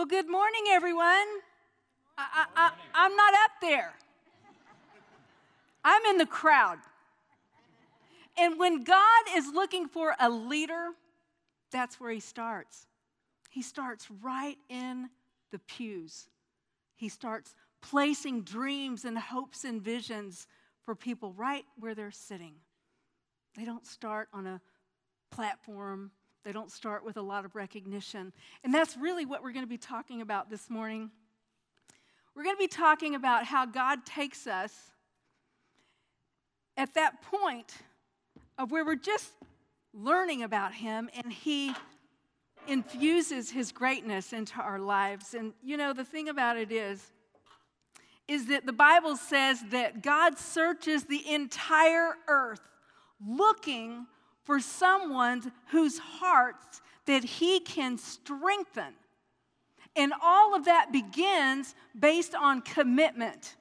Well, good morning, everyone. I, am not up there, I'm in the crowd. And when God is looking for a leader, that's where He starts. He starts right in the pews. He starts placing dreams and hopes and visions for people right where they're sitting. They don't start on a platform, they don't start with a lot of recognition. And that's really what we're going to be talking about this morning. We're going to be talking about how God takes us at that point of where we're just learning about Him and He infuses His greatness into our lives. And you know, the thing about it is, is that the Bible says that God searches the entire earth looking for someone whose hearts that he can strengthen. And all of that begins based on commitment.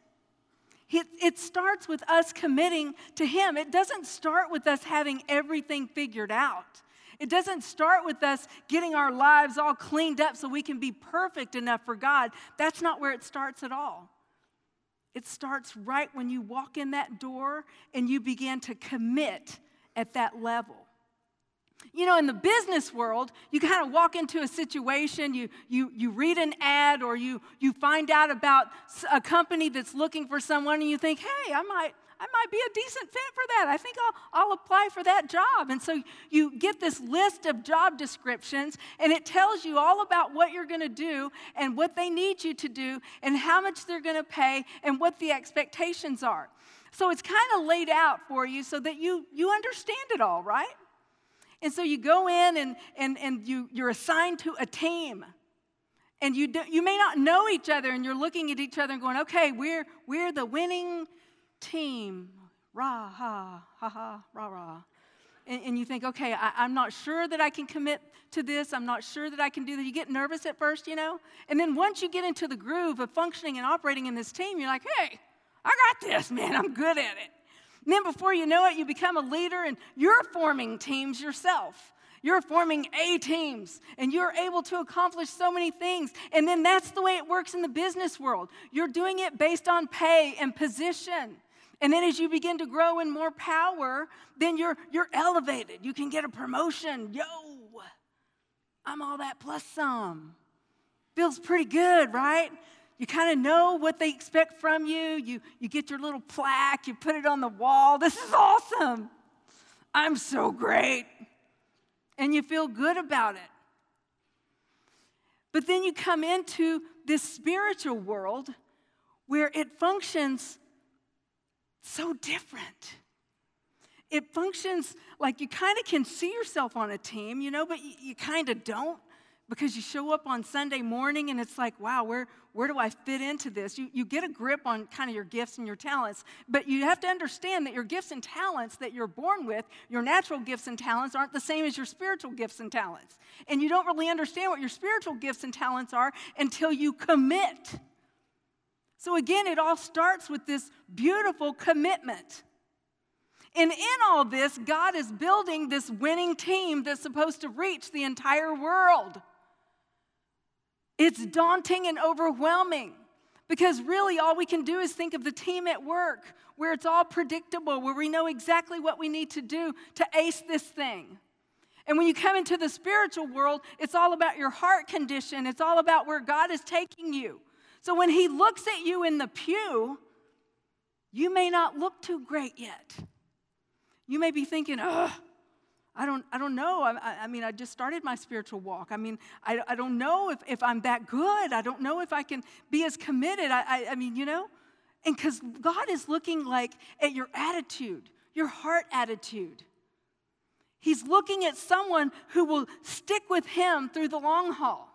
It, it, starts with us committing to Him. It doesn't start with us having everything figured out. It doesn't start with us getting our lives all cleaned up so we can be perfect enough for God. That's not where it starts at all. It starts right when you walk in that door and you begin to commit at that level. You know, in the business world, you kind of walk into a situation, you, you, you read an ad, or you, you find out about a company that's looking for someone, and you think, hey, I might, I might be a decent fit for that. I think I'll, I'll apply for that job. And so you get this list of job descriptions, and it tells you all about what you're going to do and what they need you to do and how much they're going to pay and what the expectations are. So it's kind of laid out for you so that you, you understand it all, right? And so you go in and, and, and you, you're assigned to a team. And you, do, you may not know each other, and you're looking at each other and going, okay, we're, we're the winning team. Rah, ha, ha, ha, rah, rah. And, and you think, okay, I, am not sure that I can commit to this. I'm not sure that I can do that. You get nervous at first, you know? And then once you get into the groove of functioning and operating in this team, you're like, hey, I got this, man. I'm good at it. And then before you know it, you become a leader and you're forming teams yourself. You're forming A teams and you're able to accomplish so many things. And then that's the way it works in the business world. You're doing it based on pay and position. And then as you begin to grow in more power, then you're, you're elevated. You can get a promotion. Yo, I'm all that plus some. Feels pretty good, right? You kind of know what they expect from you. You, you get your little plaque, you put it on the wall. This is awesome. I'm so great and you feel good about it. But then you come into this spiritual world where it functions so different. It functions like you kind of can see yourself on a team, you know, but you, you kind of don't because you show up on Sunday morning and it's like, wow, where, where do I fit into this? You, you get a grip on kind of your gifts and your talents, but you have to understand that your gifts and talents that you're born with, your natural gifts and talents, aren't the same as your spiritual gifts and talents. And you don't really understand what your spiritual gifts and talents are until you commit. So, again, it all starts with this beautiful commitment. And in all this, God is building this winning team that's supposed to reach the entire world. It's daunting and overwhelming because really all we can do is think of the team at work where it's all predictable, where we know exactly what we need to do to ace this thing. And when you come into the spiritual world, it's all about your heart condition, it's all about where God is taking you. So when He looks at you in the pew, you may not look too great yet. You may be thinking, oh, I don't, I don't know. I, I, mean, I just started my spiritual walk. I mean, I, I don't know if, if I'm that good. I don't know if I can be as committed. I, I, I mean, you know? And because God is looking like at your attitude, your heart attitude. He's looking at someone who will stick with Him through the long haul.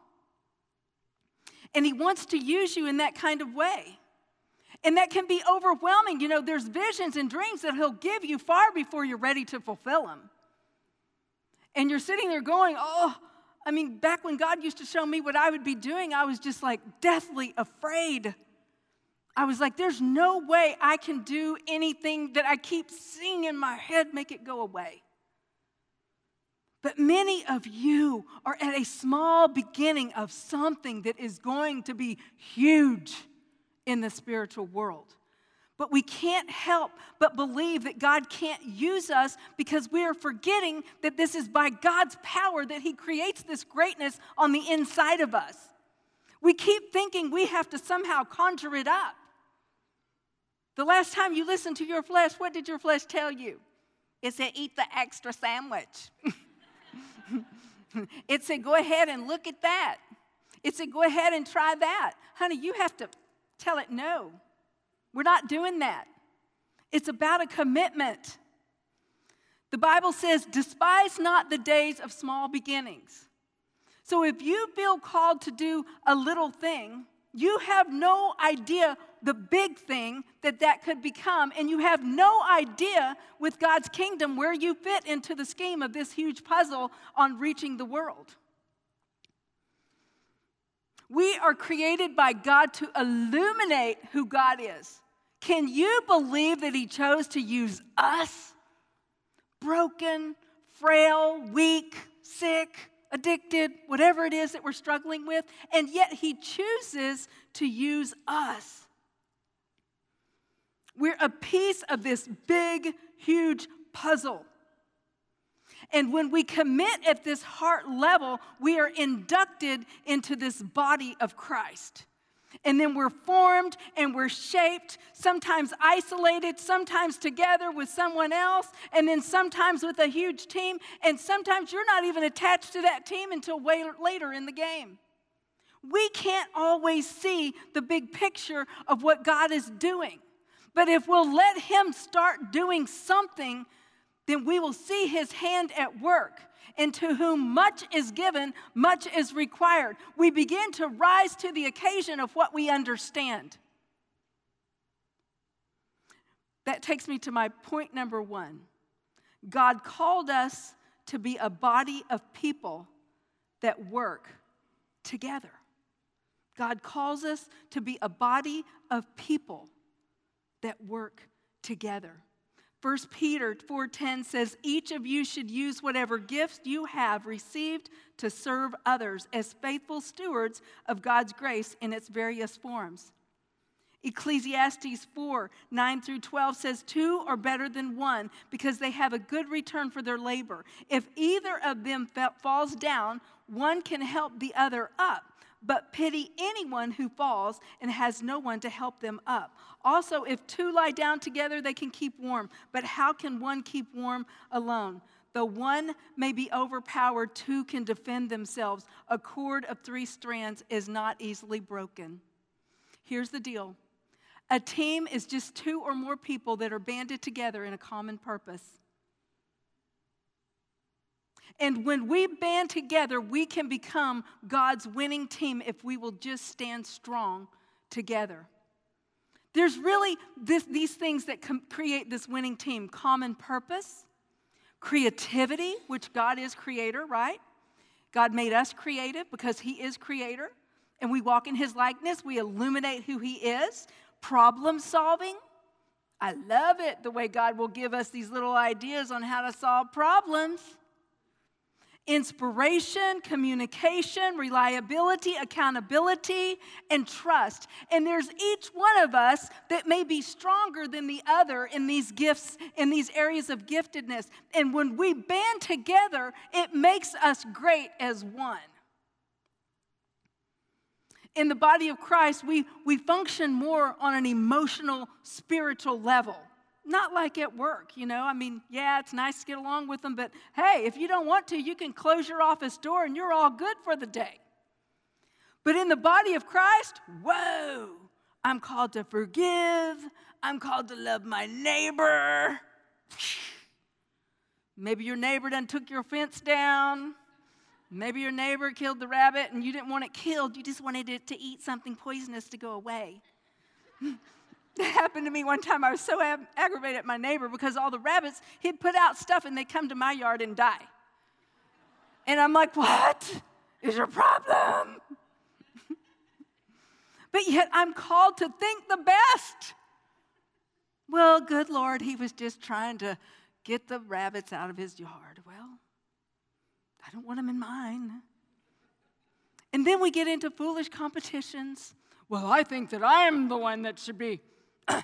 And He wants to use you in that kind of way. And that can be overwhelming. You know, there's visions and dreams that He'll give you far before you're ready to fulfill them. And you're sitting there going, oh, I mean, back when God used to show me what I would be doing, I was just like deathly afraid. I was like, there's no way I can do anything that I keep seeing in my head make it go away. But many of you are at a small beginning of something that is going to be huge in the spiritual world. But we can't help but believe that God can't use us because we are forgetting that this is by God's power that He creates this greatness on the inside of us. We keep thinking we have to somehow conjure it up. The last time you listened to your flesh, what did your flesh tell you? It said, eat the extra sandwich. it said, go ahead and look at that. It said, go ahead and try that. Honey, you have to tell it no. We're not doing that. It's about a commitment. The Bible says, despise not the days of small beginnings. So if you feel called to do a little thing, you have no idea the big thing that that could become, and you have no idea with God's kingdom where you fit into the scheme of this huge puzzle on reaching the world. We are created by God to illuminate who God is. Can you believe that He chose to use us? Broken, frail, weak, sick, addicted, whatever it is that we're struggling with, and yet He chooses to use us. We're a piece of this big, huge puzzle. And when we commit at this heart level, we are inducted into this body of Christ. And then we're formed and we're shaped, sometimes isolated, sometimes together with someone else, and then sometimes with a huge team. And sometimes you're not even attached to that team until way later in the game. We can't always see the big picture of what God is doing. But if we'll let Him start doing something, then we will see His hand at work and to whom much is given, much is required. We begin to rise to the occasion of what we understand. That takes me to my point number one. God called us to be a body of people that work together. God calls us to be a body of people that work together. 1 Peter 4:10 says each of you should use whatever gifts you have received to serve others as faithful stewards of God's grace in its various forms. Ecclesiastes 4 9 through 12 says, Two are better than one because they have a good return for their labor. If either of them falls down, one can help the other up but pity anyone who falls and has no one to help them up. Also, if two lie down together, they can keep warm. But how can one keep warm alone? Though one may be overpowered, two can defend themselves. A cord of three strands is not easily broken. Here's the deal a team is just two or more people that are banded together in a common purpose. And when we band together, we can become God's winning team if we will just stand strong together. There's really this, these things that com- create this winning team common purpose, creativity, which God is creator, right? God made us creative because He is creator, and we walk in His likeness. We illuminate who He is. Problem solving. I love it the way God will give us these little ideas on how to solve problems inspiration, communication, reliability, accountability, and trust. And there's each one of us that may be stronger than the other in these gifts, in these areas of giftedness. And when we band together, it makes us great as one. In the body of Christ, we, we function more on an emotional, spiritual level not like at work, you know. I mean, yeah, it's nice to get along with them, but hey, if you don't want to, you can close your office door and you're all good for the day. But in the body of Christ, whoa, I'm called to forgive, I'm called to love my neighbor. Maybe your neighbor done took your fence down. Maybe your neighbor killed the rabbit and you didn't want it killed, you just wanted it to eat something poisonous to go away. That happened to me one time. I was so ag- aggravated at my neighbor because all the rabbits, he'd put out stuff and they come to my yard and die. And I'm like, what is your problem? but yet I'm called to think the best. Well, good Lord, he was just trying to get the rabbits out of his yard. Well, I don't want them in mine. And then we get into foolish competitions. Well, I think that I am the one that should be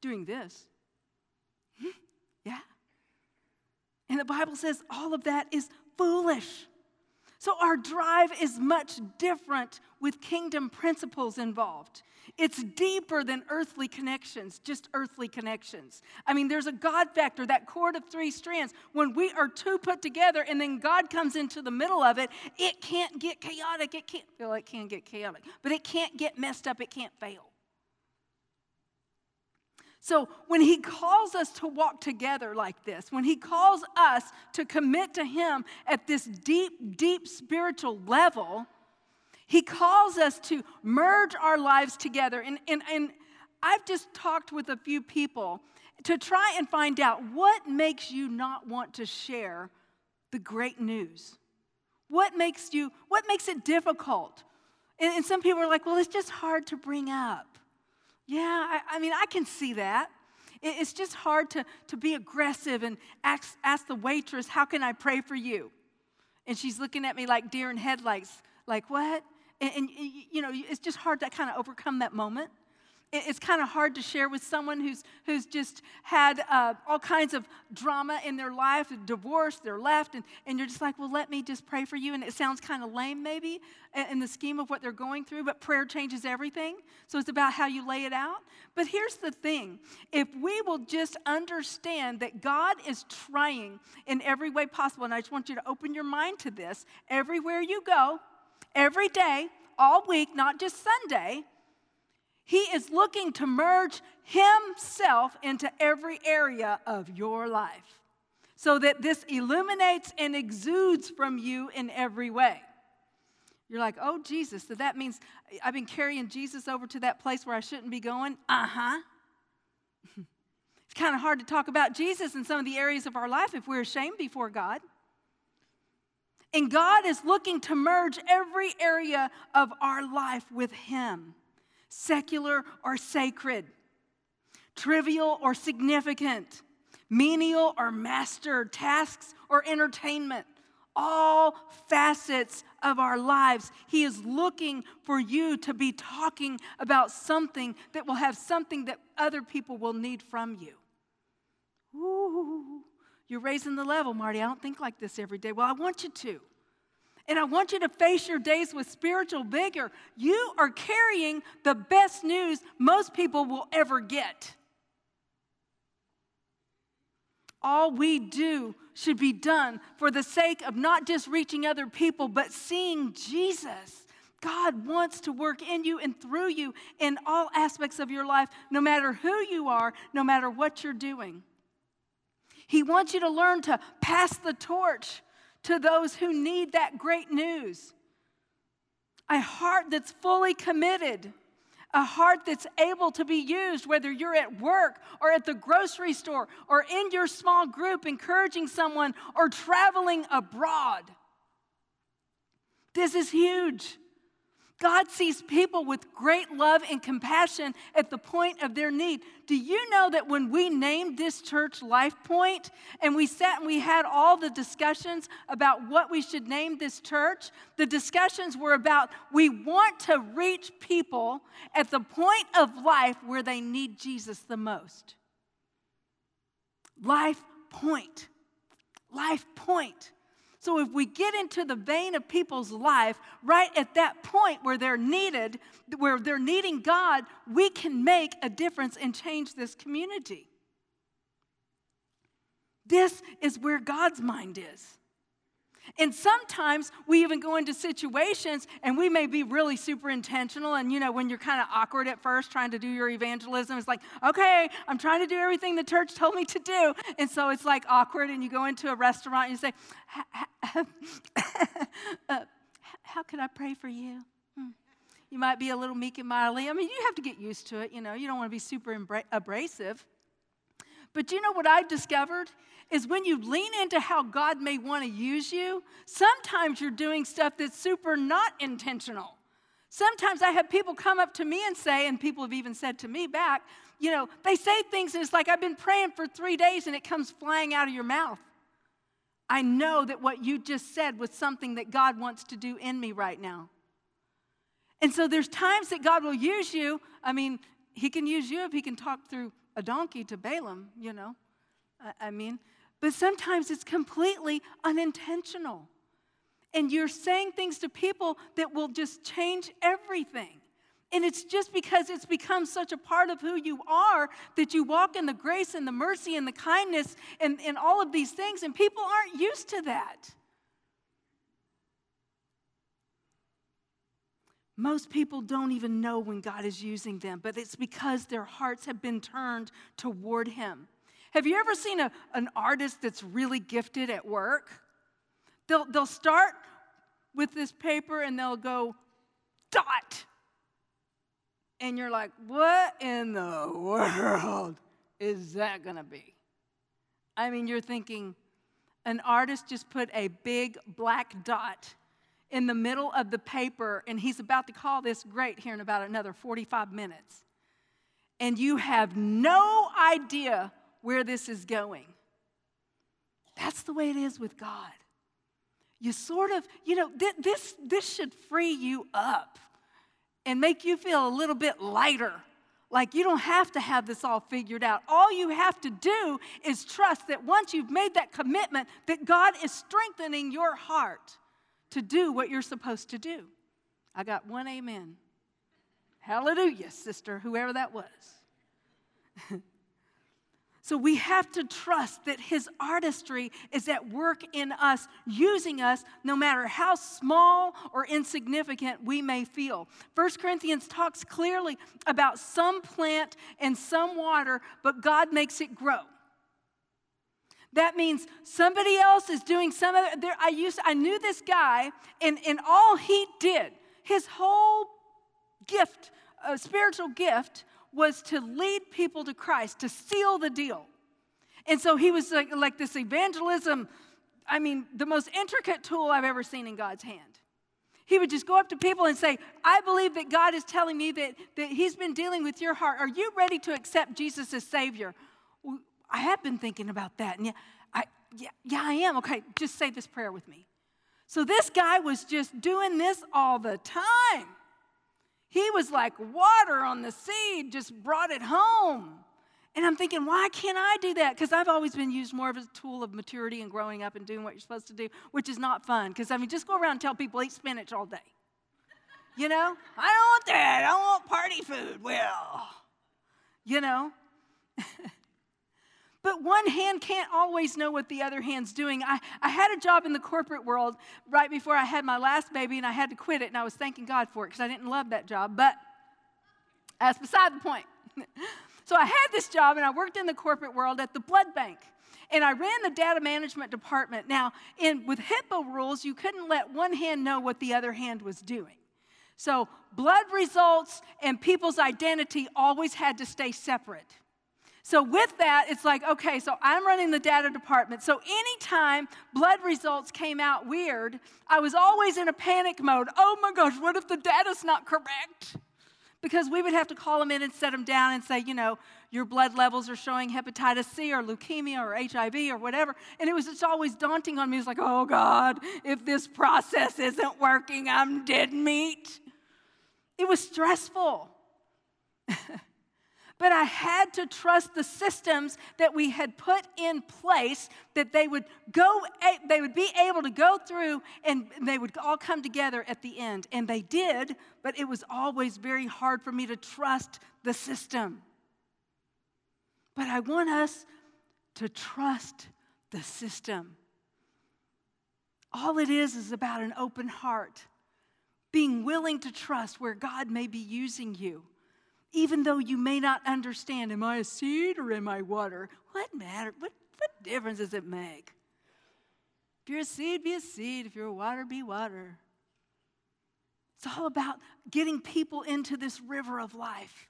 doing this. Hmm, yeah. And the Bible says all of that is foolish. So our drive is much different with kingdom principles involved. It's deeper than earthly connections, just earthly connections. I mean, there's a God factor, that cord of three strands. When we are two put together and then God comes into the middle of it, it can't get chaotic. It can't, well, it can get chaotic, but it can't get messed up. It can't fail. So, when he calls us to walk together like this, when he calls us to commit to him at this deep, deep spiritual level, he calls us to merge our lives together. And, and, and I've just talked with a few people to try and find out what makes you not want to share the great news. What makes you, what makes it difficult? And, and some people are like, well, it's just hard to bring up. Yeah, I, I mean, I can see that. It, it's just hard to, to be aggressive and ask, ask the waitress, how can I pray for you? And she's looking at me like deer in headlights, like, what? And, and, you know, it's just hard to kind of overcome that moment. It's kind of hard to share with someone who's, who's just had uh, all kinds of drama in their life, divorce, they're left, and, and you're just like, well, let me just pray for you. And it sounds kind of lame, maybe, in the scheme of what they're going through, but prayer changes everything. So it's about how you lay it out. But here's the thing if we will just understand that God is trying in every way possible, and I just want you to open your mind to this everywhere you go, every day, all week, not just Sunday, he is looking to merge himself into every area of your life so that this illuminates and exudes from you in every way. You're like, oh, Jesus, so that means I've been carrying Jesus over to that place where I shouldn't be going? Uh huh. it's kind of hard to talk about Jesus in some of the areas of our life if we're ashamed before God. And God is looking to merge every area of our life with Him, secular or sacred, trivial or significant, menial or master, tasks or entertainment, all facets of our lives. He is looking for you to be talking about something that will have something that other people will need from you. Ooh. You're raising the level, Marty. I don't think like this every day. Well, I want you to. And I want you to face your days with spiritual vigor. You are carrying the best news most people will ever get. All we do should be done for the sake of not just reaching other people, but seeing Jesus. God wants to work in you and through you in all aspects of your life, no matter who you are, no matter what you're doing. He wants you to learn to pass the torch to those who need that great news. A heart that's fully committed, a heart that's able to be used, whether you're at work or at the grocery store or in your small group, encouraging someone or traveling abroad. This is huge. God sees people with great love and compassion at the point of their need. Do you know that when we named this church Life Point and we sat and we had all the discussions about what we should name this church, the discussions were about we want to reach people at the point of life where they need Jesus the most. Life Point. Life Point. So if we get into the vein of people's life, right at that point where they're needed, where they're needing God, we can make a difference and change this community. This is where God's mind is. And sometimes we even go into situations and we may be really super intentional. And you know, when you're kind of awkward at first trying to do your evangelism, it's like, okay, I'm trying to do everything the church told me to do. And so it's like awkward. And you go into a restaurant and you say, uh, How can I pray for you? Hmm. You might be a little meek and mildly. I mean, you have to get used to it. You know, you don't want to be super abrasive. But you know what I've discovered? Is when you lean into how God may want to use you, sometimes you're doing stuff that's super not intentional. Sometimes I have people come up to me and say, and people have even said to me back, you know, they say things and it's like, I've been praying for three days and it comes flying out of your mouth. I know that what you just said was something that God wants to do in me right now. And so there's times that God will use you. I mean, He can use you if He can talk through a donkey to Balaam, you know. I mean, but sometimes it's completely unintentional. And you're saying things to people that will just change everything. And it's just because it's become such a part of who you are that you walk in the grace and the mercy and the kindness and, and all of these things, and people aren't used to that. Most people don't even know when God is using them, but it's because their hearts have been turned toward Him. Have you ever seen a, an artist that's really gifted at work? They'll, they'll start with this paper and they'll go, dot. And you're like, what in the world is that gonna be? I mean, you're thinking, an artist just put a big black dot in the middle of the paper, and he's about to call this great here in about another 45 minutes. And you have no idea where this is going. That's the way it is with God. You sort of, you know, th- this, this should free you up and make you feel a little bit lighter. Like you don't have to have this all figured out. All you have to do is trust that once you've made that commitment, that God is strengthening your heart to do what you're supposed to do. I got one amen. Hallelujah, sister, whoever that was. so we have to trust that His artistry is at work in us, using us no matter how small or insignificant we may feel. 1 Corinthians talks clearly about some plant and some water, but God makes it grow. That means somebody else is doing some other. There, I used, I knew this guy, and, and all he did, his whole gift, uh, spiritual gift, was to lead people to Christ, to seal the deal. And so he was like, like this evangelism, I mean, the most intricate tool I've ever seen in God's hand. He would just go up to people and say, I believe that God is telling me that, that He's been dealing with your heart. Are you ready to accept Jesus as Savior? I have been thinking about that. And yeah, I, yeah, yeah, I am. Okay, just say this prayer with me. So this guy was just doing this all the time. He was like water on the seed, just brought it home. And I'm thinking, why can't I do that? Because I've always been used more of a tool of maturity and growing up and doing what you're supposed to do, which is not fun. Because I mean, just go around and tell people eat spinach all day. You know, I don't want that. I don't want party food. Well, you know. But one hand can't always know what the other hand's doing. I, I had a job in the corporate world right before I had my last baby, and I had to quit it, and I was thanking God for it because I didn't love that job. But that's beside the point. so I had this job, and I worked in the corporate world at the blood bank. And I ran the data management department. Now, in, with HIPAA rules, you couldn't let one hand know what the other hand was doing. So, blood results and people's identity always had to stay separate. So, with that, it's like, okay, so I'm running the data department. So, anytime blood results came out weird, I was always in a panic mode. Oh my gosh, what if the data's not correct? Because we would have to call them in and set them down and say, you know, your blood levels are showing hepatitis C or leukemia or HIV or whatever. And it was just always daunting on me. It's like, oh God, if this process isn't working, I'm dead meat. It was stressful. But I had to trust the systems that we had put in place that they would go they would be able to go through and they would all come together at the end. And they did, but it was always very hard for me to trust the system. But I want us to trust the system. All it is is about an open heart, being willing to trust where God may be using you even though you may not understand, am I a seed or am I water? What matter? What, what difference does it make? If you're a seed, be a seed. If you're a water, be water. It's all about getting people into this river of life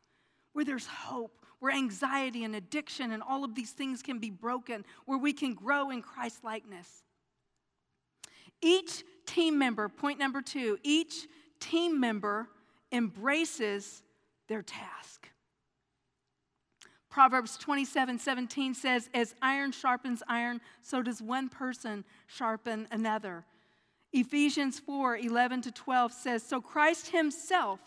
where there's hope, where anxiety and addiction and all of these things can be broken, where we can grow in Christ likeness. Each team member, point number two, each team member embraces their task. Proverbs 27 17 says, As iron sharpens iron, so does one person sharpen another. Ephesians 4 11 to 12 says, So Christ Himself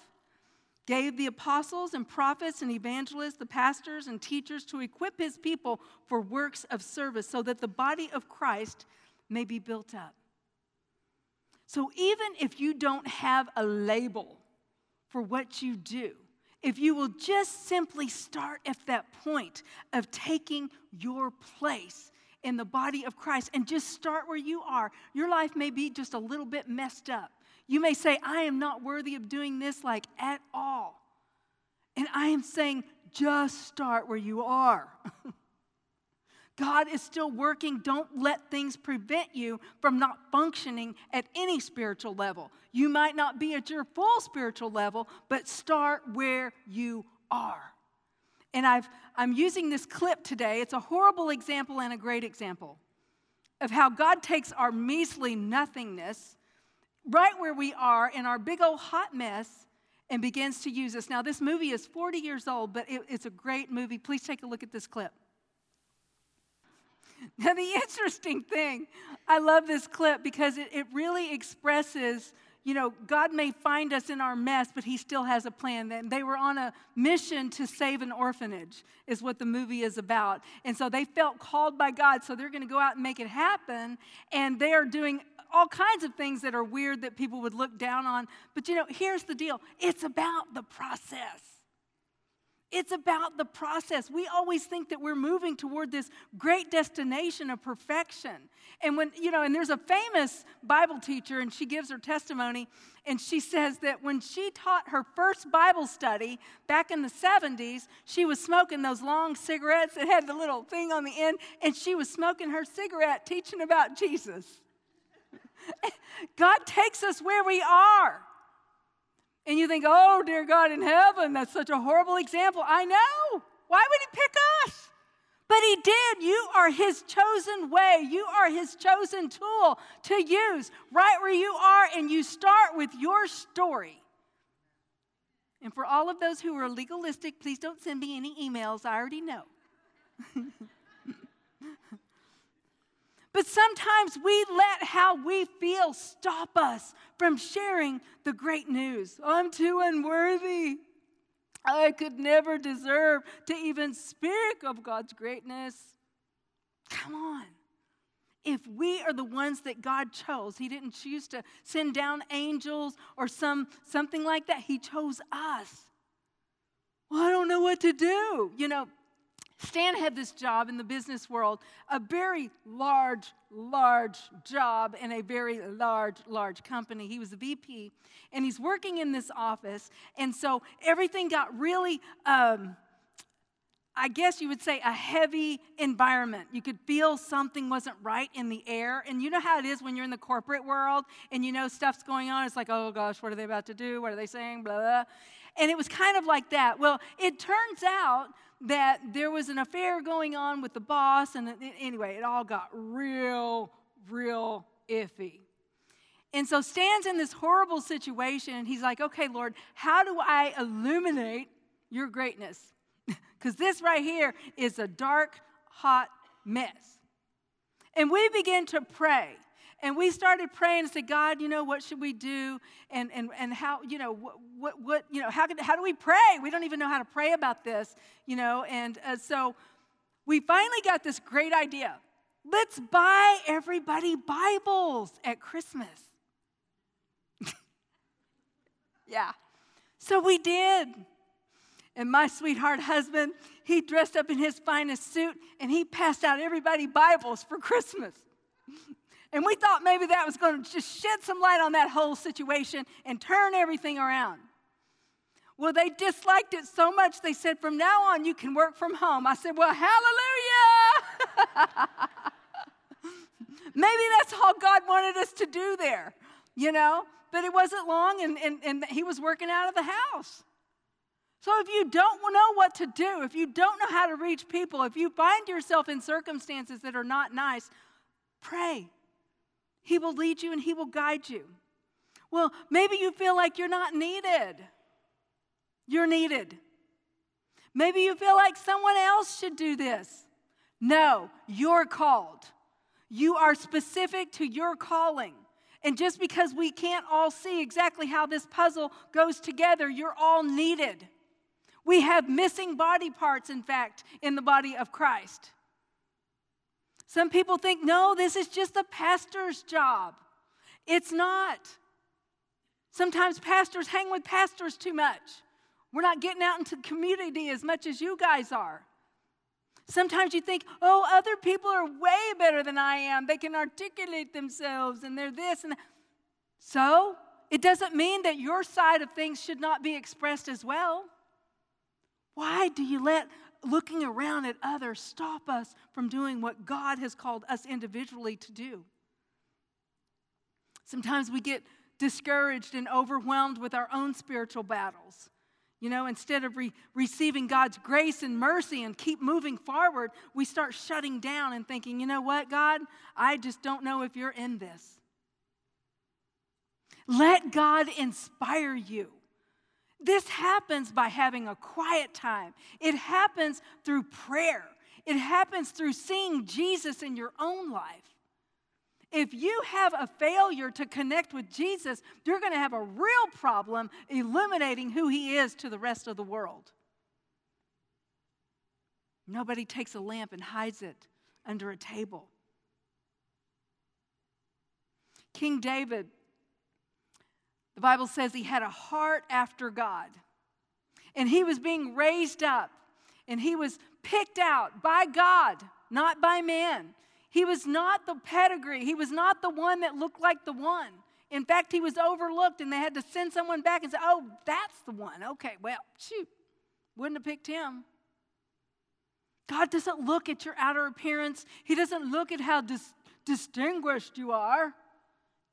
gave the apostles and prophets and evangelists, the pastors and teachers to equip His people for works of service so that the body of Christ may be built up. So even if you don't have a label for what you do, if you will just simply start at that point of taking your place in the body of Christ and just start where you are, your life may be just a little bit messed up. You may say, I am not worthy of doing this like at all. And I am saying, just start where you are. God is still working. Don't let things prevent you from not functioning at any spiritual level. You might not be at your full spiritual level, but start where you are. And I've, I'm using this clip today. It's a horrible example and a great example of how God takes our measly nothingness, right where we are in our big old hot mess, and begins to use us. Now, this movie is 40 years old, but it, it's a great movie. Please take a look at this clip. Now, the interesting thing, I love this clip because it, it really expresses, you know, God may find us in our mess, but He still has a plan. And they were on a mission to save an orphanage, is what the movie is about. And so they felt called by God, so they're going to go out and make it happen. And they are doing all kinds of things that are weird that people would look down on. But, you know, here's the deal it's about the process. It's about the process. We always think that we're moving toward this great destination of perfection. And when, you know, and there's a famous Bible teacher, and she gives her testimony, and she says that when she taught her first Bible study back in the 70s, she was smoking those long cigarettes that had the little thing on the end, and she was smoking her cigarette teaching about Jesus. God takes us where we are. And you think, oh, dear God in heaven, that's such a horrible example. I know. Why would he pick us? But he did. You are his chosen way. You are his chosen tool to use right where you are, and you start with your story. And for all of those who are legalistic, please don't send me any emails. I already know. But sometimes we let how we feel stop us from sharing the great news. I'm too unworthy. I could never deserve to even speak of God's greatness. Come on. If we are the ones that God chose, He didn't choose to send down angels or some, something like that. He chose us. Well, I don't know what to do. You know, Stan had this job in the business world, a very large, large job in a very large, large company. He was a VP, and he's working in this office. And so everything got really, um, I guess you would say, a heavy environment. You could feel something wasn't right in the air. And you know how it is when you're in the corporate world and you know stuff's going on. It's like, oh gosh, what are they about to do? What are they saying? Blah, blah. And it was kind of like that. Well, it turns out that there was an affair going on with the boss, and anyway, it all got real, real iffy. And so Stan's in this horrible situation, and he's like, okay, Lord, how do I illuminate your greatness? Because this right here is a dark, hot mess. And we begin to pray. And we started praying and said, God, you know, what should we do? And, and, and how, you know, what, what, what you know, how, can, how do we pray? We don't even know how to pray about this, you know. And uh, so we finally got this great idea. Let's buy everybody Bibles at Christmas. yeah. So we did. And my sweetheart husband, he dressed up in his finest suit and he passed out everybody Bibles for Christmas. And we thought maybe that was going to just shed some light on that whole situation and turn everything around. Well, they disliked it so much, they said, from now on, you can work from home. I said, well, hallelujah. maybe that's all God wanted us to do there, you know? But it wasn't long, and, and, and he was working out of the house. So, if you don't know what to do, if you don't know how to reach people, if you find yourself in circumstances that are not nice, pray. He will lead you and He will guide you. Well, maybe you feel like you're not needed. You're needed. Maybe you feel like someone else should do this. No, you're called. You are specific to your calling. And just because we can't all see exactly how this puzzle goes together, you're all needed. We have missing body parts, in fact, in the body of Christ. Some people think, no, this is just a pastor's job. It's not. Sometimes pastors hang with pastors too much. We're not getting out into the community as much as you guys are. Sometimes you think, oh, other people are way better than I am. They can articulate themselves and they're this and that. So, it doesn't mean that your side of things should not be expressed as well. Why do you let looking around at others stop us from doing what God has called us individually to do? Sometimes we get discouraged and overwhelmed with our own spiritual battles. You know, instead of re- receiving God's grace and mercy and keep moving forward, we start shutting down and thinking, you know what, God, I just don't know if you're in this. Let God inspire you. This happens by having a quiet time, it happens through prayer, it happens through seeing Jesus in your own life. If you have a failure to connect with Jesus, you're going to have a real problem illuminating who he is to the rest of the world. Nobody takes a lamp and hides it under a table. King David, the Bible says he had a heart after God. And he was being raised up and he was picked out by God, not by man. He was not the pedigree, he was not the one that looked like the one. In fact, he was overlooked and they had to send someone back and say, Oh, that's the one. Okay, well, shoot, wouldn't have picked him. God doesn't look at your outer appearance, He doesn't look at how dis- distinguished you are.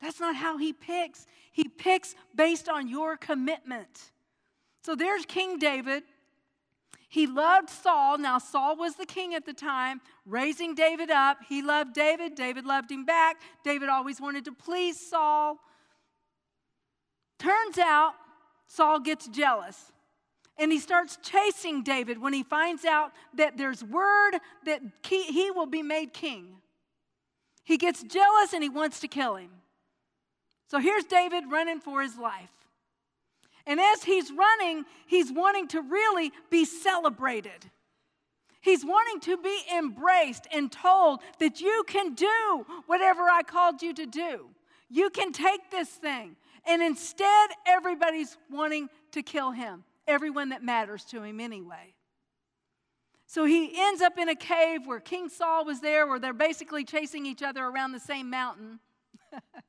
That's not how He picks. He picks based on your commitment. So there's King David. He loved Saul. Now, Saul was the king at the time, raising David up. He loved David. David loved him back. David always wanted to please Saul. Turns out, Saul gets jealous and he starts chasing David when he finds out that there's word that he will be made king. He gets jealous and he wants to kill him. So here's David running for his life. And as he's running, he's wanting to really be celebrated. He's wanting to be embraced and told that you can do whatever I called you to do. You can take this thing. And instead, everybody's wanting to kill him, everyone that matters to him anyway. So he ends up in a cave where King Saul was there, where they're basically chasing each other around the same mountain.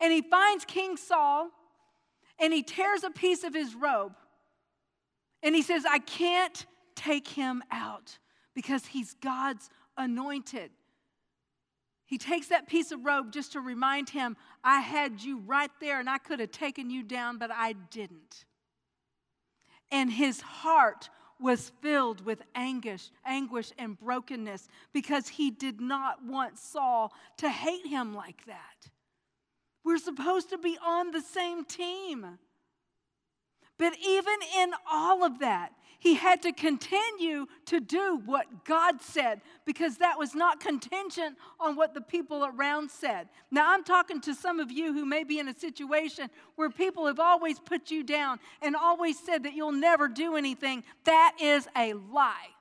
and he finds King Saul and he tears a piece of his robe. And he says, I can't take him out because he's God's anointed. He takes that piece of robe just to remind him, I had you right there and I could have taken you down, but I didn't. And his heart was filled with anguish, anguish and brokenness because he did not want Saul to hate him like that. We're supposed to be on the same team. But even in all of that, he had to continue to do what God said because that was not contingent on what the people around said. Now, I'm talking to some of you who may be in a situation where people have always put you down and always said that you'll never do anything. That is a lie.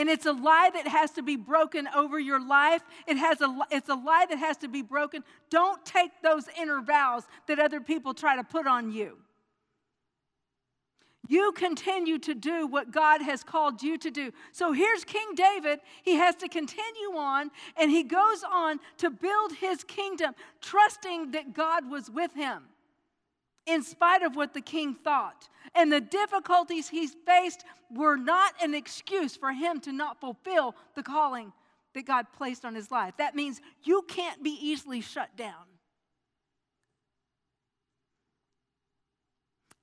And it's a lie that has to be broken over your life. It has a, it's a lie that has to be broken. Don't take those inner vows that other people try to put on you. You continue to do what God has called you to do. So here's King David. He has to continue on and he goes on to build his kingdom, trusting that God was with him in spite of what the king thought. And the difficulties he faced were not an excuse for him to not fulfill the calling that God placed on his life. That means you can't be easily shut down.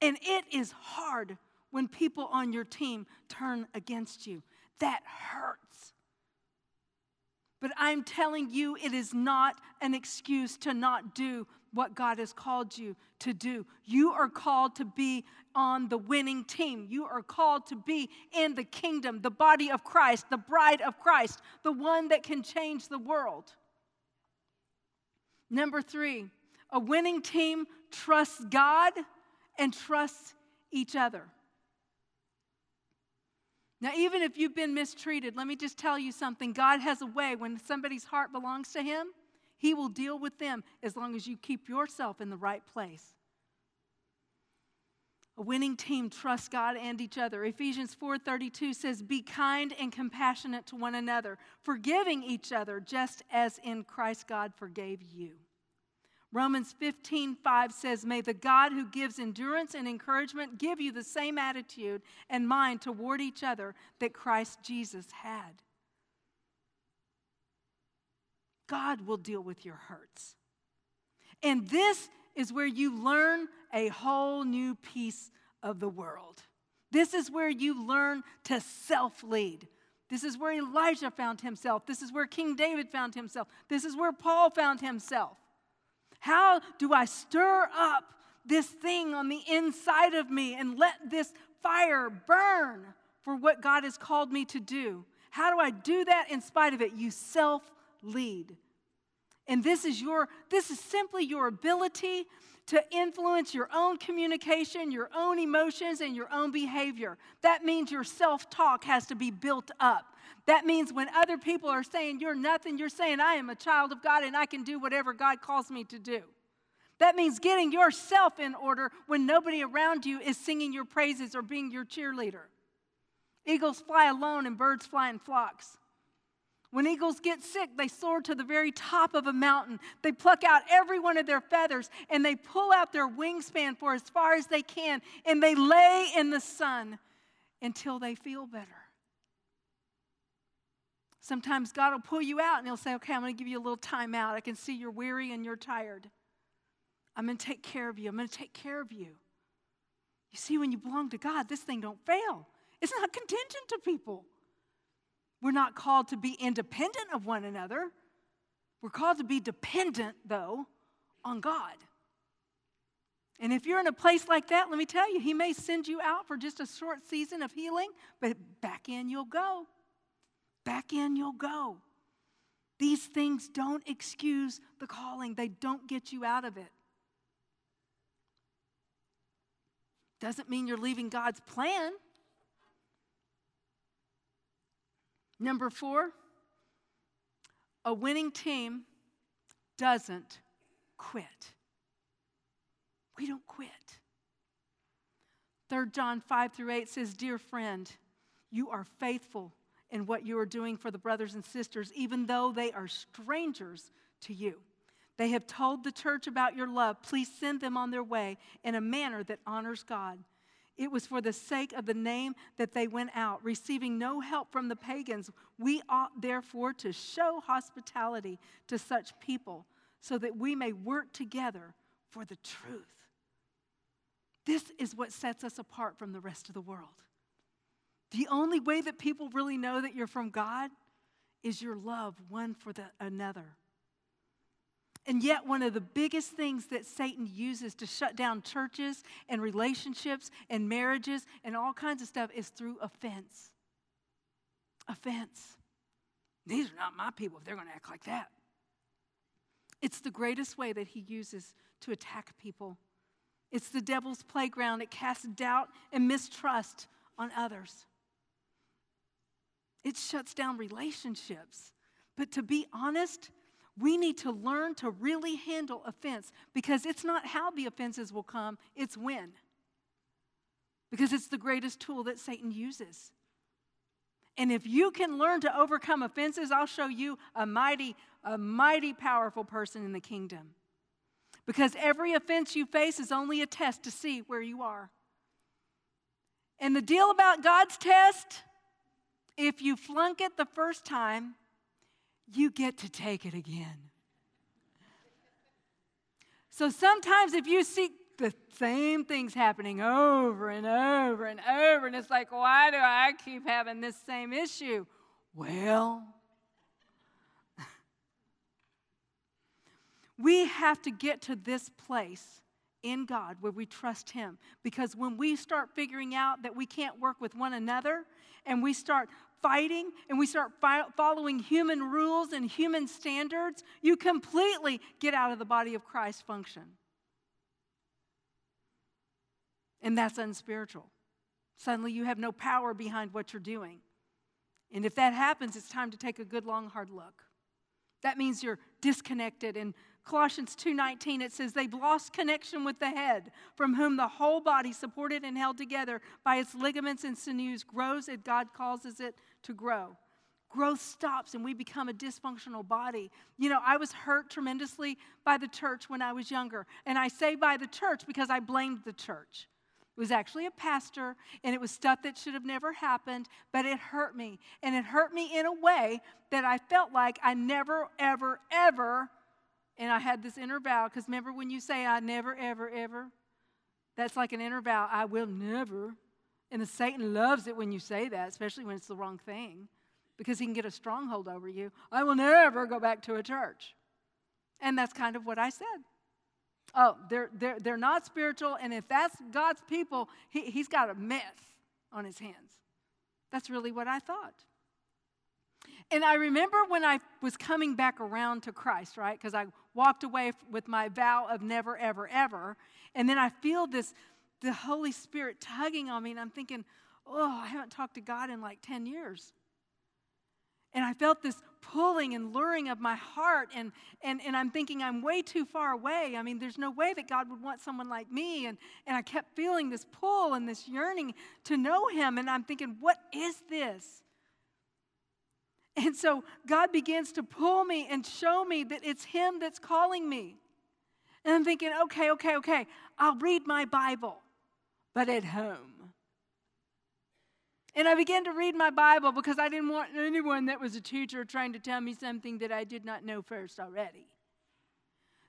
And it is hard when people on your team turn against you. That hurts. But I'm telling you, it is not an excuse to not do what God has called you to do. You are called to be on the winning team. You are called to be in the kingdom, the body of Christ, the bride of Christ, the one that can change the world. Number three, a winning team trusts God and trusts each other. Now, even if you've been mistreated, let me just tell you something. God has a way when somebody's heart belongs to Him, He will deal with them as long as you keep yourself in the right place. A winning team trusts God and each other. Ephesians 4:32 says, "Be kind and compassionate to one another, forgiving each other just as in Christ God forgave you." Romans 15:5 says, May the God who gives endurance and encouragement give you the same attitude and mind toward each other that Christ Jesus had. God will deal with your hurts. And this is where you learn a whole new piece of the world. This is where you learn to self lead. This is where Elijah found himself. This is where King David found himself. This is where Paul found himself. How do I stir up this thing on the inside of me and let this fire burn for what God has called me to do? How do I do that in spite of it? You self lead. And this is your this is simply your ability to influence your own communication, your own emotions and your own behavior. That means your self-talk has to be built up. That means when other people are saying you're nothing, you're saying I am a child of God and I can do whatever God calls me to do. That means getting yourself in order when nobody around you is singing your praises or being your cheerleader. Eagles fly alone and birds fly in flocks. When eagles get sick, they soar to the very top of a mountain. They pluck out every one of their feathers and they pull out their wingspan for as far as they can and they lay in the sun until they feel better. Sometimes God will pull you out and He'll say, Okay, I'm going to give you a little time out. I can see you're weary and you're tired. I'm going to take care of you. I'm going to take care of you. You see, when you belong to God, this thing don't fail. It's not contingent to people. We're not called to be independent of one another. We're called to be dependent, though, on God. And if you're in a place like that, let me tell you, He may send you out for just a short season of healing, but back in you'll go back in you'll go. These things don't excuse the calling, they don't get you out of it. Doesn't mean you're leaving God's plan. Number four, a winning team doesn't quit. We don't quit. 3 John 5 through 8 says, Dear friend, you are faithful in what you are doing for the brothers and sisters, even though they are strangers to you. They have told the church about your love. Please send them on their way in a manner that honors God. It was for the sake of the name that they went out, receiving no help from the pagans. We ought therefore to show hospitality to such people so that we may work together for the truth. This is what sets us apart from the rest of the world. The only way that people really know that you're from God is your love one for the, another. And yet, one of the biggest things that Satan uses to shut down churches and relationships and marriages and all kinds of stuff is through offense. Offense. These are not my people if they're going to act like that. It's the greatest way that he uses to attack people. It's the devil's playground. It casts doubt and mistrust on others it shuts down relationships. But to be honest, we need to learn to really handle offense because it's not how the offenses will come, it's when. Because it's the greatest tool that Satan uses. And if you can learn to overcome offenses, I'll show you a mighty, a mighty powerful person in the kingdom. Because every offense you face is only a test to see where you are. And the deal about God's test if you flunk it the first time, you get to take it again. So sometimes if you see the same things happening over and over and over, and it's like, why do I keep having this same issue? Well, We have to get to this place in God where we trust Him. Because when we start figuring out that we can't work with one another and we start fighting and we start following human rules and human standards, you completely get out of the body of Christ function. And that's unspiritual. Suddenly you have no power behind what you're doing. And if that happens, it's time to take a good long hard look. That means you're disconnected and Colossians 2:19 it says they've lost connection with the head from whom the whole body supported and held together by its ligaments and sinews grows as God causes it to grow. Growth stops and we become a dysfunctional body. You know, I was hurt tremendously by the church when I was younger. And I say by the church because I blamed the church. It was actually a pastor, and it was stuff that should have never happened, but it hurt me. And it hurt me in a way that I felt like I never, ever, ever and I had this inner vow, because remember when you say, I never, ever, ever? That's like an inner vow, I will never. And the Satan loves it when you say that, especially when it's the wrong thing, because he can get a stronghold over you. I will never go back to a church. And that's kind of what I said. Oh, they're, they're, they're not spiritual, and if that's God's people, he, he's got a mess on his hands. That's really what I thought. And I remember when I was coming back around to Christ, right? Because I walked away with my vow of never, ever, ever. And then I feel this, the Holy Spirit tugging on me, and I'm thinking, oh, I haven't talked to God in like 10 years. And I felt this pulling and luring of my heart, and, and, and I'm thinking I'm way too far away. I mean, there's no way that God would want someone like me. And, and I kept feeling this pull and this yearning to know Him. And I'm thinking, what is this? And so God begins to pull me and show me that it's Him that's calling me. And I'm thinking, okay, okay, okay, I'll read my Bible, but at home. And I began to read my Bible because I didn't want anyone that was a teacher trying to tell me something that I did not know first already.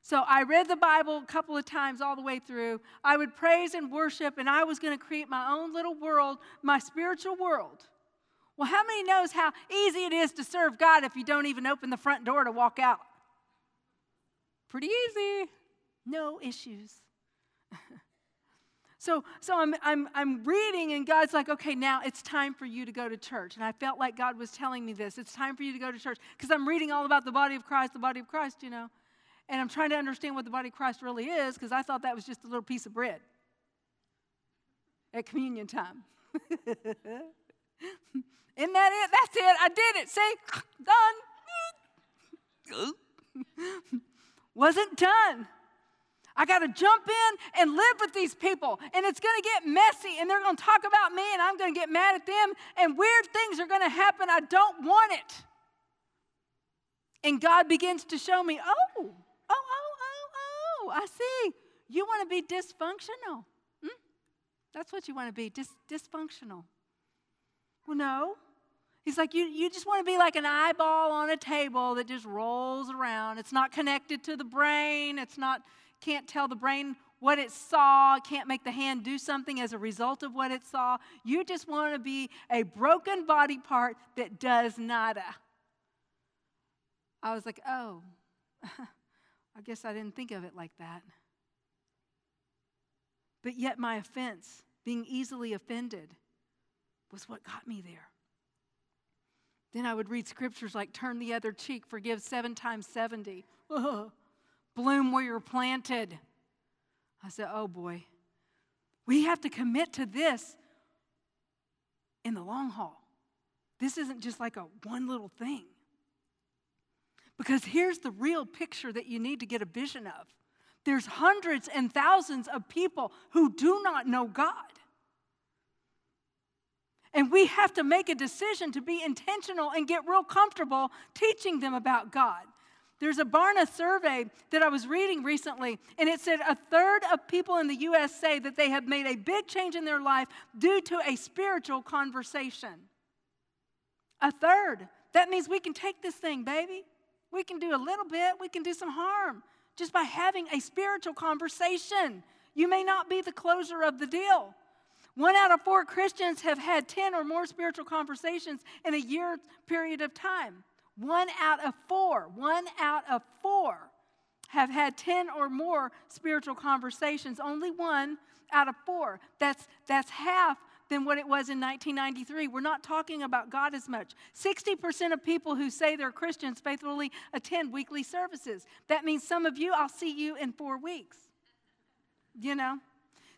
So I read the Bible a couple of times all the way through. I would praise and worship, and I was going to create my own little world, my spiritual world. Well, how many knows how easy it is to serve God if you don't even open the front door to walk out? Pretty easy. No issues. so so I'm, I'm, I'm reading, and God's like, okay, now it's time for you to go to church. And I felt like God was telling me this. It's time for you to go to church because I'm reading all about the body of Christ, the body of Christ, you know. And I'm trying to understand what the body of Christ really is because I thought that was just a little piece of bread at communion time. Isn't that it? That's it. I did it. See? Done. Wasn't done. I got to jump in and live with these people, and it's going to get messy, and they're going to talk about me, and I'm going to get mad at them, and weird things are going to happen. I don't want it. And God begins to show me, oh, oh, oh, oh, oh, I see. You want to be dysfunctional. Hmm? That's what you want to be, dis- dysfunctional. Well, no. He's like, you, you just want to be like an eyeball on a table that just rolls around. It's not connected to the brain. It's not, can't tell the brain what it saw. Can't make the hand do something as a result of what it saw. You just want to be a broken body part that does nada. I was like, oh, I guess I didn't think of it like that. But yet, my offense, being easily offended, was what got me there. Then I would read scriptures like turn the other cheek, forgive seven times 70. bloom where you're planted. I said, oh boy, we have to commit to this in the long haul. This isn't just like a one little thing. Because here's the real picture that you need to get a vision of there's hundreds and thousands of people who do not know God. And we have to make a decision to be intentional and get real comfortable teaching them about God. There's a Barna survey that I was reading recently, and it said a third of people in the US say that they have made a big change in their life due to a spiritual conversation. A third. That means we can take this thing, baby. We can do a little bit, we can do some harm just by having a spiritual conversation. You may not be the closer of the deal, one out of four Christians have had 10 or more spiritual conversations in a year period of time. One out of four. One out of four. have had 10 or more spiritual conversations, only one out of four. That's, that's half than what it was in 1993. We're not talking about God as much. 60% of people who say they're Christians faithfully attend weekly services. That means some of you, I'll see you in four weeks. You know?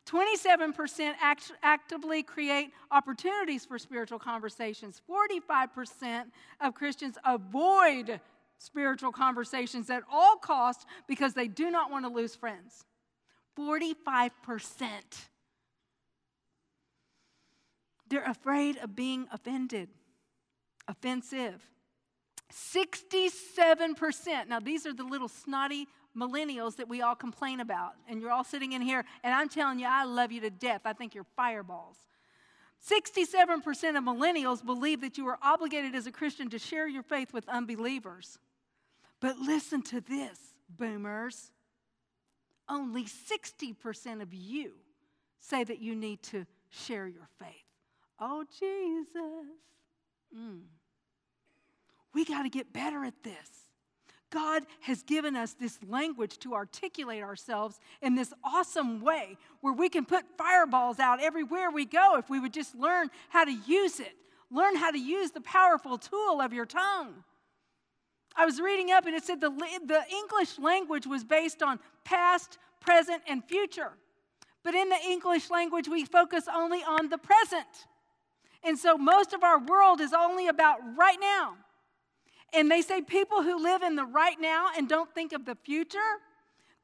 27% act- actively create opportunities for spiritual conversations. 45% of Christians avoid spiritual conversations at all costs because they do not want to lose friends. 45%. They're afraid of being offended, offensive. 67%. Now, these are the little snotty millennials that we all complain about. And you're all sitting in here, and I'm telling you, I love you to death. I think you're fireballs. 67% of millennials believe that you are obligated as a Christian to share your faith with unbelievers. But listen to this, boomers. Only 60% of you say that you need to share your faith. Oh, Jesus. Mm. We got to get better at this. God has given us this language to articulate ourselves in this awesome way where we can put fireballs out everywhere we go if we would just learn how to use it. Learn how to use the powerful tool of your tongue. I was reading up and it said the, the English language was based on past, present, and future. But in the English language, we focus only on the present. And so most of our world is only about right now. And they say people who live in the right now and don't think of the future,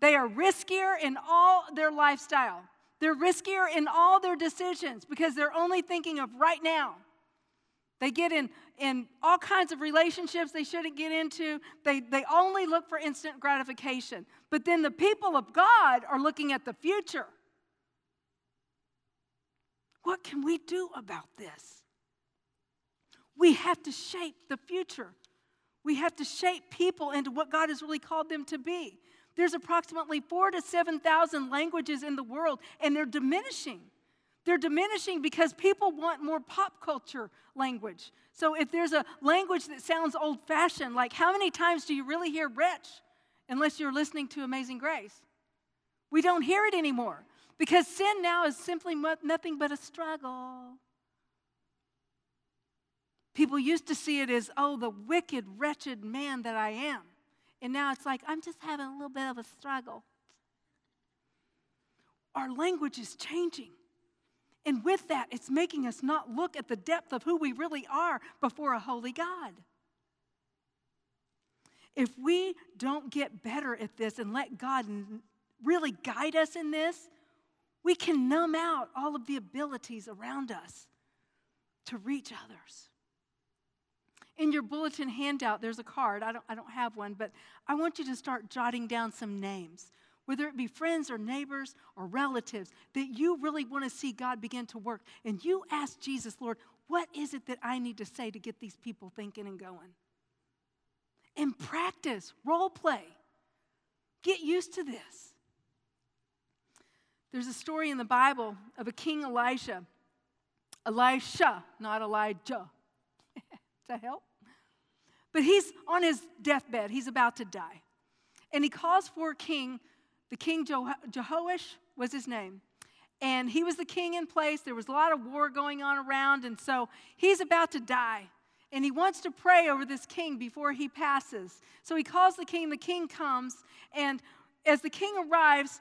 they are riskier in all their lifestyle. They're riskier in all their decisions because they're only thinking of right now. They get in, in all kinds of relationships they shouldn't get into. They, they only look for instant gratification. But then the people of God are looking at the future. What can we do about this? We have to shape the future. We have to shape people into what God has really called them to be. There's approximately four to 7,000 languages in the world, and they're diminishing. They're diminishing because people want more pop culture language. So if there's a language that sounds old fashioned, like how many times do you really hear wretch unless you're listening to Amazing Grace? We don't hear it anymore because sin now is simply nothing but a struggle. People used to see it as, oh, the wicked, wretched man that I am. And now it's like, I'm just having a little bit of a struggle. Our language is changing. And with that, it's making us not look at the depth of who we really are before a holy God. If we don't get better at this and let God really guide us in this, we can numb out all of the abilities around us to reach others. In your bulletin handout, there's a card. I don't, I don't have one, but I want you to start jotting down some names, whether it be friends or neighbors or relatives, that you really want to see God begin to work. And you ask Jesus, Lord, what is it that I need to say to get these people thinking and going? And practice, role play. Get used to this. There's a story in the Bible of a king Elisha. Elisha, not Elijah. That help? But he's on his deathbed, he's about to die. And he calls for king, the king Jehoash was his name. And he was the king in place. There was a lot of war going on around. And so he's about to die. And he wants to pray over this king before he passes. So he calls the king. The king comes. And as the king arrives,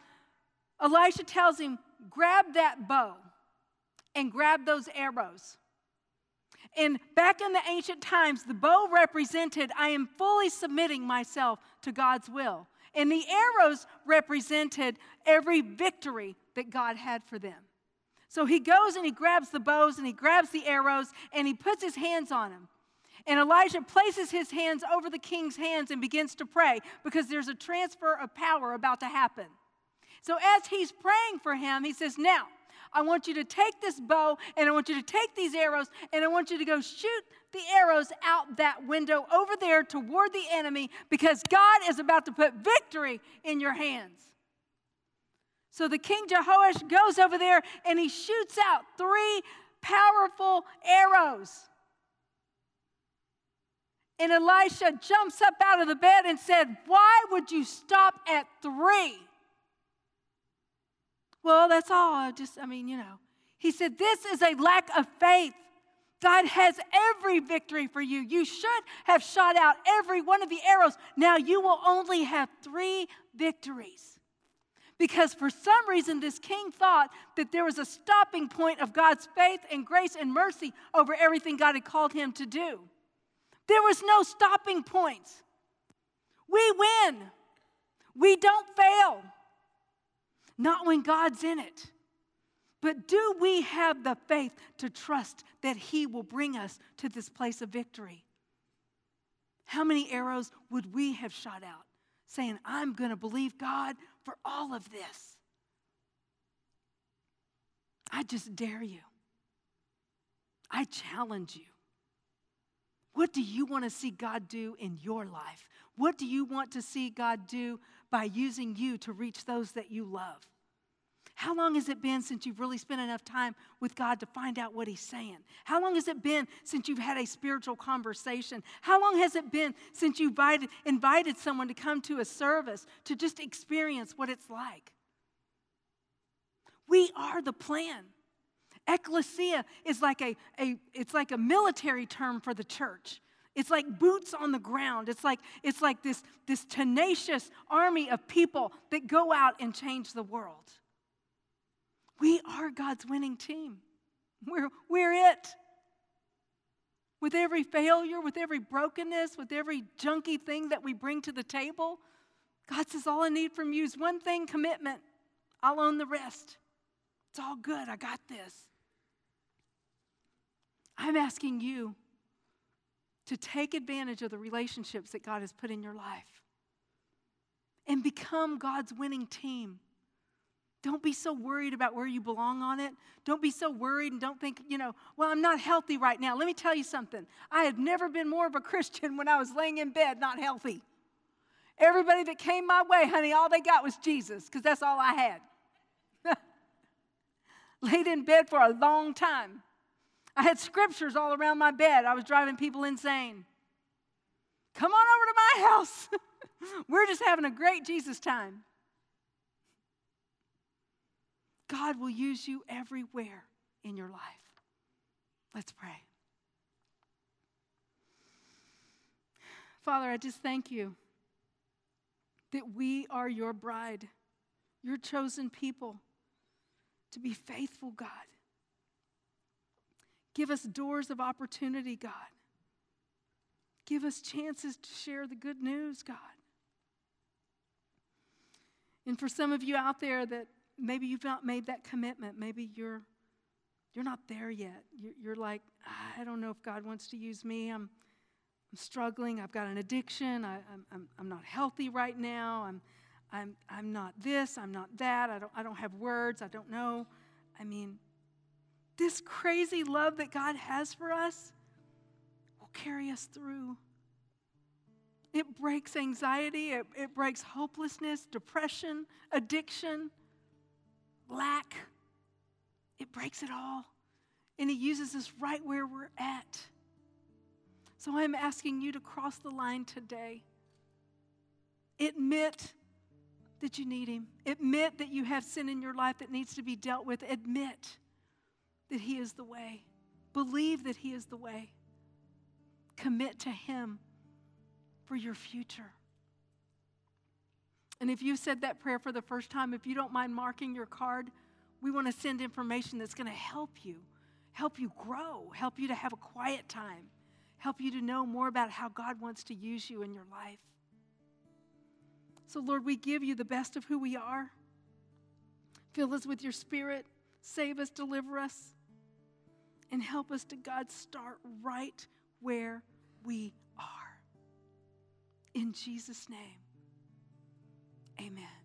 Elisha tells him, Grab that bow and grab those arrows. And back in the ancient times, the bow represented, I am fully submitting myself to God's will. And the arrows represented every victory that God had for them. So he goes and he grabs the bows and he grabs the arrows and he puts his hands on them. And Elijah places his hands over the king's hands and begins to pray because there's a transfer of power about to happen. So as he's praying for him, he says, Now, I want you to take this bow and I want you to take these arrows and I want you to go shoot the arrows out that window over there toward the enemy because God is about to put victory in your hands. So the king Jehoash goes over there and he shoots out three powerful arrows. And Elisha jumps up out of the bed and said, Why would you stop at three? Well, that's all. I just, I mean, you know. He said, This is a lack of faith. God has every victory for you. You should have shot out every one of the arrows. Now you will only have three victories. Because for some reason, this king thought that there was a stopping point of God's faith and grace and mercy over everything God had called him to do. There was no stopping points. We win, we don't fail. Not when God's in it. But do we have the faith to trust that He will bring us to this place of victory? How many arrows would we have shot out saying, I'm going to believe God for all of this? I just dare you. I challenge you. What do you want to see God do in your life? What do you want to see God do by using you to reach those that you love? How long has it been since you've really spent enough time with God to find out what He's saying? How long has it been since you've had a spiritual conversation? How long has it been since you invited, invited someone to come to a service to just experience what it's like? We are the plan. Ecclesia is like a, a, it's like a military term for the church. It's like boots on the ground. It's like, it's like this, this tenacious army of people that go out and change the world. We are God's winning team. We're, we're it. With every failure, with every brokenness, with every junky thing that we bring to the table, God says, All I need from you is one thing commitment. I'll own the rest. It's all good. I got this. I'm asking you to take advantage of the relationships that God has put in your life and become God's winning team. Don't be so worried about where you belong on it. Don't be so worried and don't think, you know, well, I'm not healthy right now. Let me tell you something. I had never been more of a Christian when I was laying in bed, not healthy. Everybody that came my way, honey, all they got was Jesus, because that's all I had. Laid in bed for a long time. I had scriptures all around my bed. I was driving people insane. Come on over to my house. We're just having a great Jesus time. God will use you everywhere in your life. Let's pray. Father, I just thank you that we are your bride, your chosen people, to be faithful, God. Give us doors of opportunity, God. Give us chances to share the good news, God. And for some of you out there that maybe you've not made that commitment. Maybe you're you're not there yet. You're, you're like, ah, I don't know if God wants to use me. I'm I'm struggling. I've got an addiction. I, am I'm, I'm not healthy right now. I'm, I'm, I'm not this. I'm not that. I don't, I don't have words. I don't know. I mean, this crazy love that God has for us will carry us through. It breaks anxiety, it, it breaks hopelessness, depression, addiction lack. It breaks it all. And He uses us right where we're at. So I'm asking you to cross the line today. Admit that you need Him. Admit that you have sin in your life that needs to be dealt with. Admit that He is the way. Believe that He is the way. Commit to Him for your future. And if you said that prayer for the first time, if you don't mind marking your card, we want to send information that's going to help you, help you grow, help you to have a quiet time, help you to know more about how God wants to use you in your life. So, Lord, we give you the best of who we are. Fill us with your spirit, save us, deliver us, and help us to, God, start right where we are. In Jesus' name. Amen.